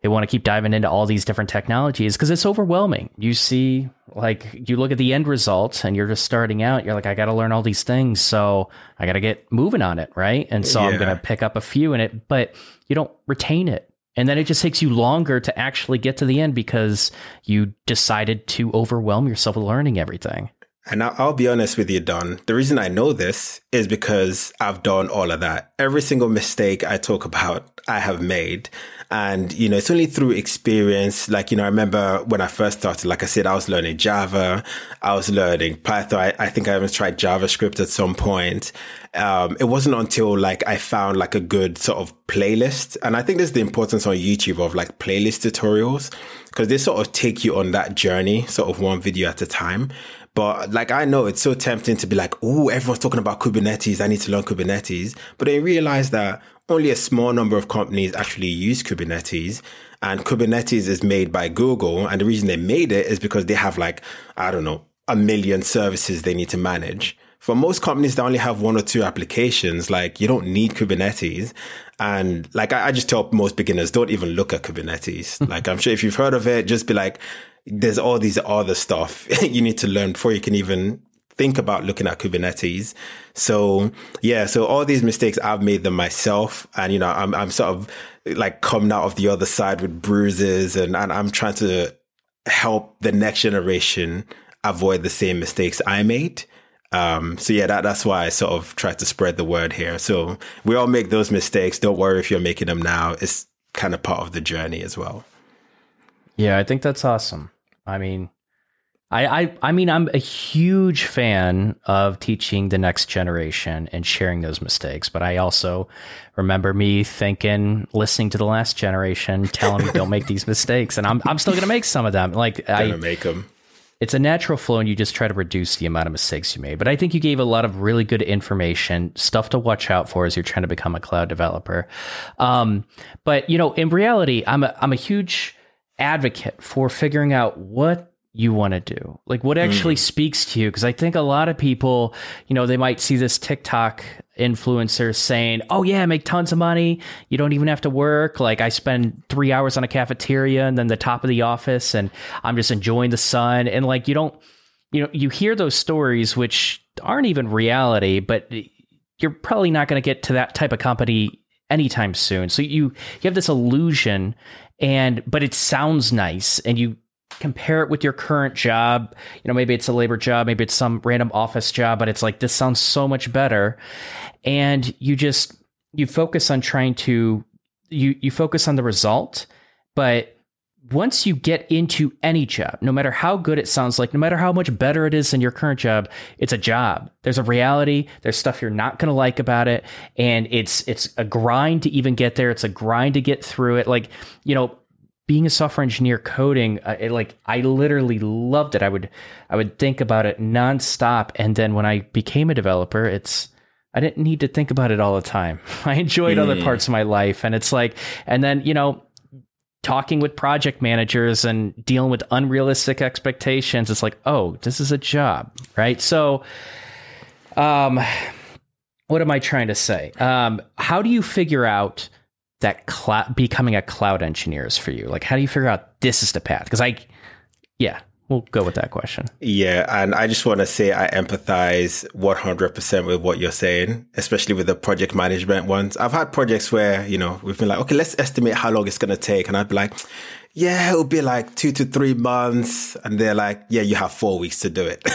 they want to keep diving into all these different technologies because it's overwhelming. You see, like, you look at the end result and you're just starting out, you're like, I got to learn all these things. So I got to get moving on it. Right. And so yeah. I'm going to pick up a few in it, but you don't retain it. And then it just takes you longer to actually get to the end because you decided to overwhelm yourself with learning everything. And I'll be honest with you, Don. The reason I know this is because I've done all of that. Every single mistake I talk about, I have made. And, you know, it's only through experience. Like, you know, I remember when I first started, like I said, I was learning Java. I was learning Python. I, I think I even tried JavaScript at some point. Um, it wasn't until like I found like a good sort of playlist. And I think there's the importance on YouTube of like playlist tutorials because they sort of take you on that journey, sort of one video at a time. But like I know it's so tempting to be like, oh, everyone's talking about Kubernetes. I need to learn Kubernetes. But then realize that only a small number of companies actually use Kubernetes. And Kubernetes is made by Google. And the reason they made it is because they have like, I don't know, a million services they need to manage. For most companies that only have one or two applications, like you don't need Kubernetes. And like I, I just tell most beginners, don't even look at Kubernetes. like I'm sure if you've heard of it, just be like, there's all these other stuff you need to learn before you can even think about looking at Kubernetes. So yeah, so all these mistakes I've made them myself, and you know I'm I'm sort of like coming out of the other side with bruises, and, and I'm trying to help the next generation avoid the same mistakes I made. Um, so yeah, that, that's why I sort of try to spread the word here. So we all make those mistakes. Don't worry if you're making them now. It's kind of part of the journey as well. Yeah, I think that's awesome. I mean, I, I I mean I'm a huge fan of teaching the next generation and sharing those mistakes, but I also remember me thinking, listening to the last generation, telling me don't make these mistakes, and I'm I'm still gonna make some of them. Like I'm gonna I make them. It's a natural flow, and you just try to reduce the amount of mistakes you made. But I think you gave a lot of really good information, stuff to watch out for as you're trying to become a cloud developer. Um, but you know, in reality, I'm a I'm a huge advocate for figuring out what you want to do like what actually mm. speaks to you. Because i think a lot of people you know they might see this tiktok influencer saying oh yeah make tons of money. You don't even have to work. Like i spend three hours on a cafeteria and then the top of the office and i'm just enjoying the sun. And like you don't you know you hear those stories which aren't even reality but you're probably not going to get to that type of company anytime soon. So you you have this illusion and but it sounds nice and you compare it with your current job. You know maybe it's a labor job maybe it's some random office job but it's like this sounds so much better. And you just you focus on trying to you you focus on the result but once you get into any job, no matter how good it sounds like, no matter how much better it is than your current job, it's a job. There's a reality. There's stuff you're not going to like about it, and it's it's a grind to even get there. It's a grind to get through it. Like you know, being a software engineer coding, uh, it, like I literally loved it. I would I would think about it nonstop, and then when I became a developer, it's I didn't need to think about it all the time. I enjoyed mm. other parts of my life, and it's like, and then you know talking with project managers and dealing with unrealistic expectations it's like oh this is a job right? So um what am i trying to say? Um how do you figure out that becoming a cloud engineer is for you? Like how do you figure out this is the path? Because i yeah we'll go with that question. Yeah, and I just want to say I empathize 100% with what you're saying, especially with the project management ones. I've had projects where, you know, we've been like, okay, let's estimate how long it's going to take. And I'd be like, yeah, it'll be like two to three months. And they're like, yeah, you have four weeks to do it.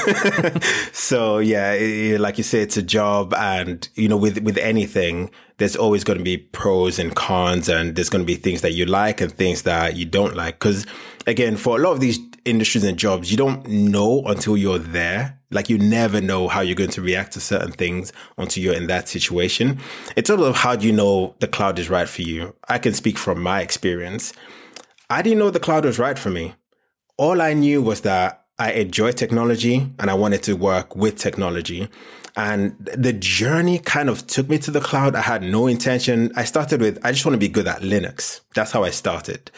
so yeah, it, like you say, it's a job. And, you know, with, with anything, there's always going to be pros and cons and there's going to be things that you like and things that you don't like. Cause again, for a lot of these industries and jobs, you don't know until you're there. Like you never know how you're going to react to certain things until you're in that situation. It's all of how do you know the cloud is right for you? I can speak from my experience. I didn't know the cloud was right for me. All I knew was that I enjoy technology and I wanted to work with technology. And the journey kind of took me to the cloud. I had no intention. I started with, I just want to be good at Linux. That's how I started.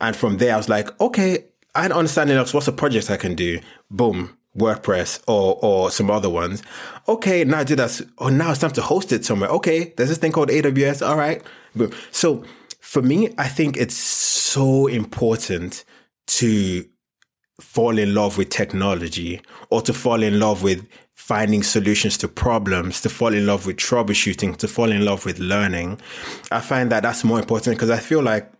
And from there, I was like, okay, I understand Linux. What's a project I can do? Boom, WordPress or or some other ones. Okay, now I do that. Oh, now it's time to host it somewhere. Okay, there's this thing called AWS. All right. Boom. So for me, I think it's so important to fall in love with technology or to fall in love with finding solutions to problems, to fall in love with troubleshooting, to fall in love with learning. I find that that's more important because I feel like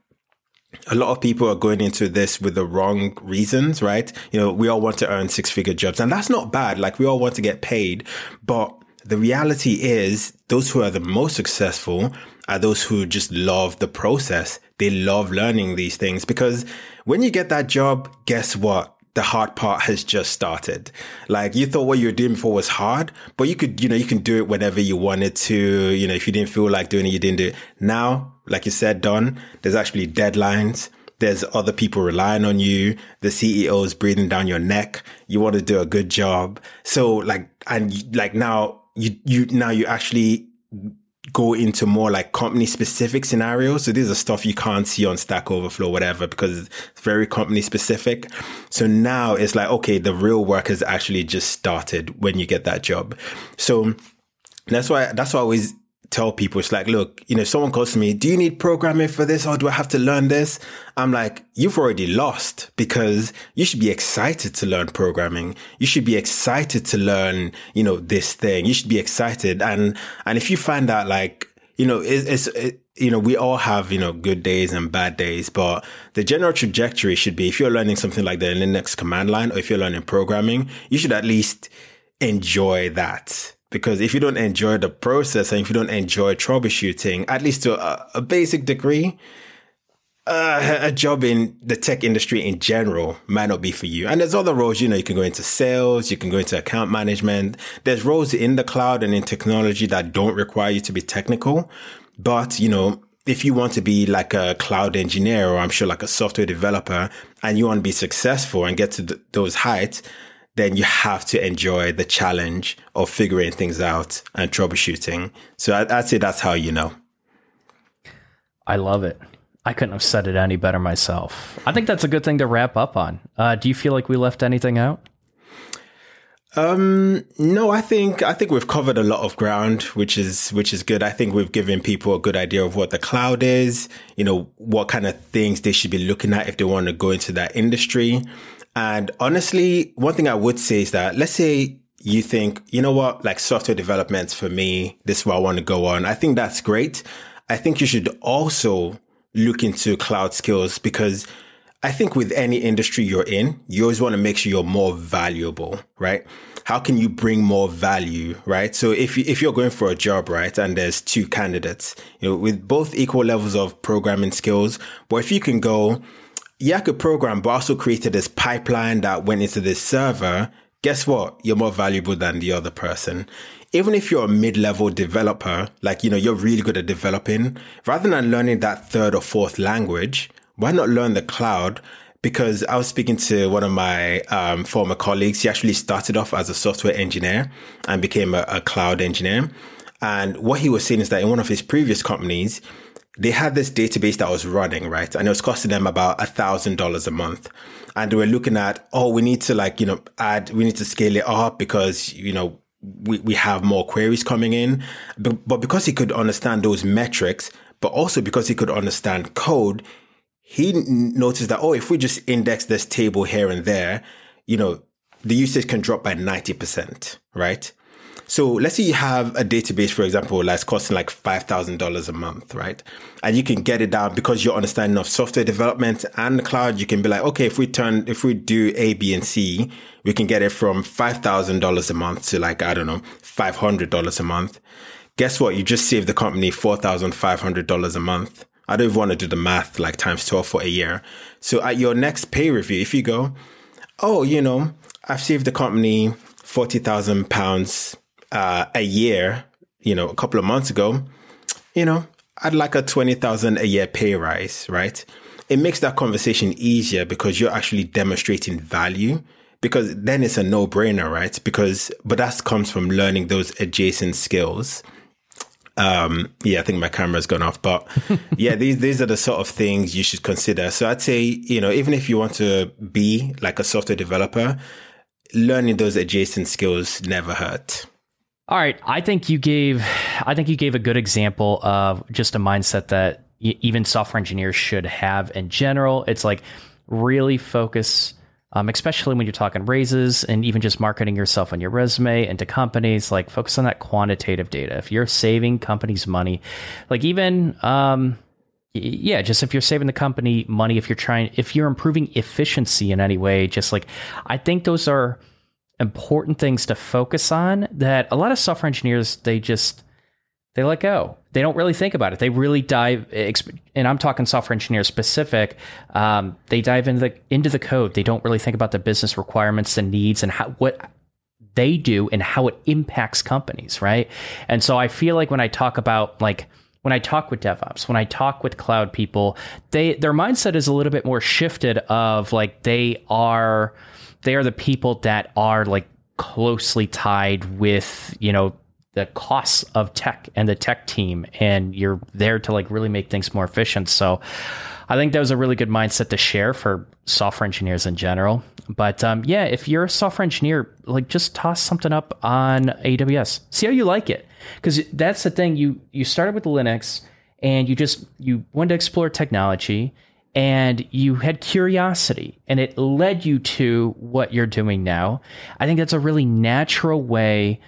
a lot of people are going into this with the wrong reasons, right? You know, we all want to earn six figure jobs and that's not bad. Like we all want to get paid, but the reality is those who are the most successful are those who just love the process. They love learning these things because when you get that job, guess what? the hard part has just started. Like you thought what you were doing before was hard, but you could, you know, you can do it whenever you wanted to. You know, if you didn't feel like doing it, you didn't do it. Now, like you said, Don, there's actually deadlines. There's other people relying on you. The CEO is breathing down your neck. You want to do a good job. So like, and like now you, you, now you actually go into more like company specific scenarios. So these are stuff you can't see on Stack Overflow, whatever, because it's very company specific. So now it's like, okay, the real work has actually just started when you get that job. So that's why, that's why I always tell people it's like, look, you know, someone calls to me, do you need programming for this or do I have to learn this? I'm like, you've already lost because you should be excited to learn programming. You should be excited to learn, you know, this thing. You should be excited. And, and if you find out like, you know, it's, it's it, you know, we all have, you know, good days and bad days, but the general trajectory should be if you're learning something like the Linux command line or if you're learning programming, you should at least enjoy that because if you don't enjoy the process and if you don't enjoy troubleshooting, at least to a, a basic degree, uh, a job in the tech industry in general might not be for you. And there's other roles, you know, you can go into sales, you can go into account management. There's roles in the cloud and in technology that don't require you to be technical. But, you know, if you want to be like a cloud engineer or I'm sure like a software developer and you want to be successful and get to th- those heights, then you have to enjoy the challenge of figuring things out and troubleshooting. So I, would say that's how you know. I love it. I couldn't have said it any better myself. I think that's a good thing to wrap up on. Uh, do you feel like we left anything out? Um, no, I think I think we've covered a lot of ground, which is which is good. I think we've given people a good idea of what the cloud is, you know, what kind of things they should be looking at if they want to go into that industry. And honestly, one thing I would say is that let's say you think, you know what, like software development for me, this is what I want to go on. I think that's great. I think you should also look into cloud skills because I think with any industry you're in, you always want to make sure you're more valuable, right? How can you bring more value, right? So if you, if you're going for a job, right, and there's two candidates, you know, with both equal levels of programming skills, but if you can go, yeah, I could program, but also created this pipeline that went into this server. Guess what? You're more valuable than the other person. Even if you're a mid-level developer, like, you know, you're really good at developing, rather than learning that third or fourth language, why not learn the cloud? Because I was speaking to one of my um, former colleagues. He actually started off as a software engineer and became a, a cloud engineer. And what he was saying is that in one of his previous companies, they had this database that was running, right? And it was costing them about a thousand dollars a month. And they were looking at, oh, we need to like, you know, add, we need to scale it up because, you know, we, we have more queries coming in. But, but because he could understand those metrics, but also because he could understand code, he noticed that, oh, if we just index this table here and there, you know, the usage can drop by 90%, right? So let's say you have a database, for example, that's costing like $5,000 a month, right? And you can get it down because you're understanding of software development and the cloud. You can be like, okay, if we turn, if we do A, B, and C, we can get it from $5,000 a month to like, I don't know, $500 a month. Guess what? You just saved the company $4,500 a month. I don't even want to do the math like times 12 for a year. So at your next pay review, if you go, oh, you know, I've saved the company 40,000 pounds uh, a year, you know, a couple of months ago, you know, I'd like a 20,000 a year pay rise, right? It makes that conversation easier because you're actually demonstrating value because then it's a no brainer, right? Because, but that comes from learning those adjacent skills. Um, yeah, I think my camera's gone off, but yeah, these, these are the sort of things you should consider. So I'd say, you know, even if you want to be like a software developer, learning those adjacent skills never hurt. All right, I think you gave I think you gave a good example of just a mindset that even software engineers should have in general. It's like really focus um, especially when you're talking raises and even just marketing yourself on your resume and to companies, like focus on that quantitative data. If you're saving companies money, like even, um, yeah, just if you're saving the company money, if you're trying, if you're improving efficiency in any way, just like I think those are important things to focus on that a lot of software engineers they just they let go. They don't really think about it. They really dive and i'm talking software engineer specific um, they dive into the into the code. They don't really think about the business requirements and needs and how what they do and how it impacts companies right? And so i feel like when i talk about like when I talk with DevOps, when I talk with cloud people, they their mindset is a little bit more shifted of like they are they are the people that are like closely tied with you know the costs of tech and the tech team and you're there to like really make things more efficient. So i think that was a really good mindset to share for software engineers in general. But um, yeah if you're a software engineer like just toss something up on aws see how you like it. Because that's the thing you you started with linux and you just you wanted to explore technology and you had curiosity and it led you to what you're doing now. I think that's a really natural way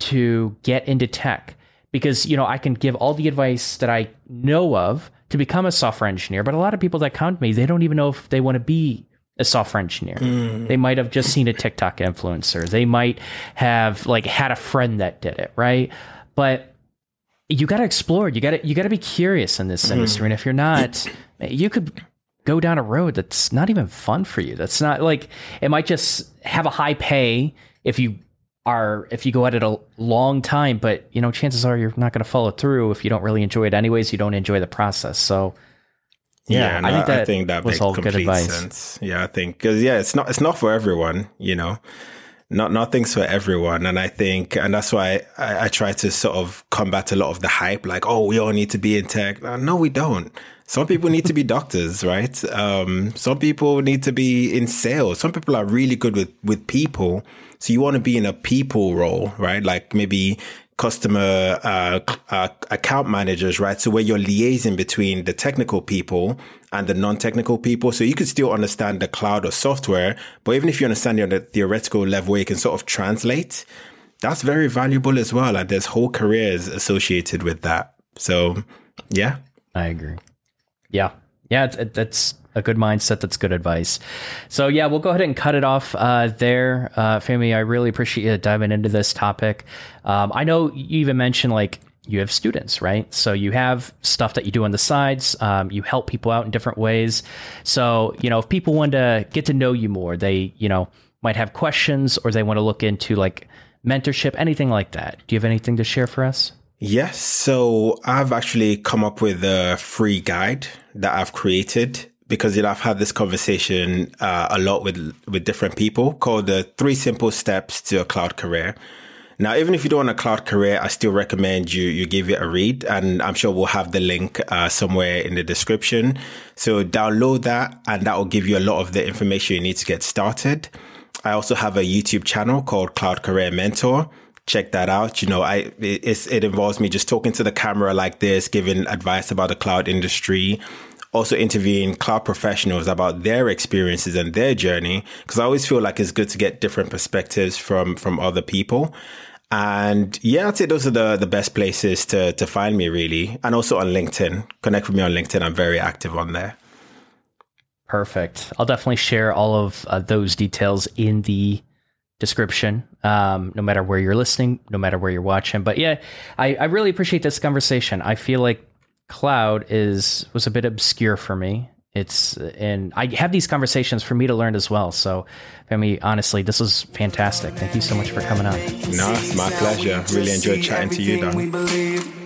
to get into tech because, you know, I can give all the advice that I know of to become a software engineer, but a lot of people that come to me, they don't even know if they want to be a software engineer. Mm. They might have just seen a TikTok influencer. They might have like had a friend that did it, right? But you got to explore. You got to you got to be curious in this mm. industry. And if you're not, you could go down a road that's not even fun for you. That's not like it might just have a high pay if you are if you go at it a long time, but you know chances are you're not going to follow through if you don't really enjoy it anyways. You don't enjoy the process, so. Yeah, yeah I, think that I think that was all good advice. Sense. Yeah, I think because yeah, it's not it's not for everyone. You know, not nothing's for everyone, and I think and that's why I, I try to sort of combat a lot of the hype. Like, oh, we all need to be in tech. No, we don't. Some people need to be doctors, right? Um, some people need to be in sales. Some people are really good with, with people. So you want to be in a people role, right? Like maybe customer uh, uh, account managers, right? So where you're liaising between the technical people and the non-technical people. So you could still understand the cloud or software, but even if you understand it on the theoretical level, where you can sort of translate, that's very valuable as well. And there's whole careers associated with that. So yeah. I agree. Yeah. Yeah, it, that's a good mindset. That's good advice. So yeah, we'll go ahead and cut it off uh, there, uh. I really appreciate you diving into this topic. Um, I know you even mentioned like you have students, right? So you have stuff that you do on the sides. Um, you help people out in different ways. So you know, if people want to get to know you more, they you know might have questions or they want to look into like mentorship, anything like that. Do you have anything to share for us? Yes. So I've actually come up with a free guide that I've created because you know I've had this conversation uh, a lot with with different people called the three simple steps to a cloud career. Now, even if you don't want a cloud career, I still recommend you you give it a read, and I'm sure we'll have the link uh, somewhere in the description. So download that, and that will give you a lot of the information you need to get started. I also have a YouTube channel called Cloud Career Mentor. Check that out. You know, I it involves me just talking to the camera like this, giving advice about the cloud industry, also interviewing cloud professionals about their experiences and their journey because I always feel like it's good to get different perspectives from from other people. And yeah, I'd say those are the the best places to to find me really. And also on LinkedIn. Connect with me on LinkedIn. I'm very active on there. Perfect. I'll definitely share all of uh, those details in the description, um, no matter where you're listening, no matter where you're watching. But yeah, I, I really appreciate this conversation. I feel like cloud is was a bit obscure for me. It's and I have these conversations for me to learn as well. So, I mean, honestly, this was fantastic. Thank you so much for coming on. No, it's my pleasure. Really enjoyed chatting to you, Don.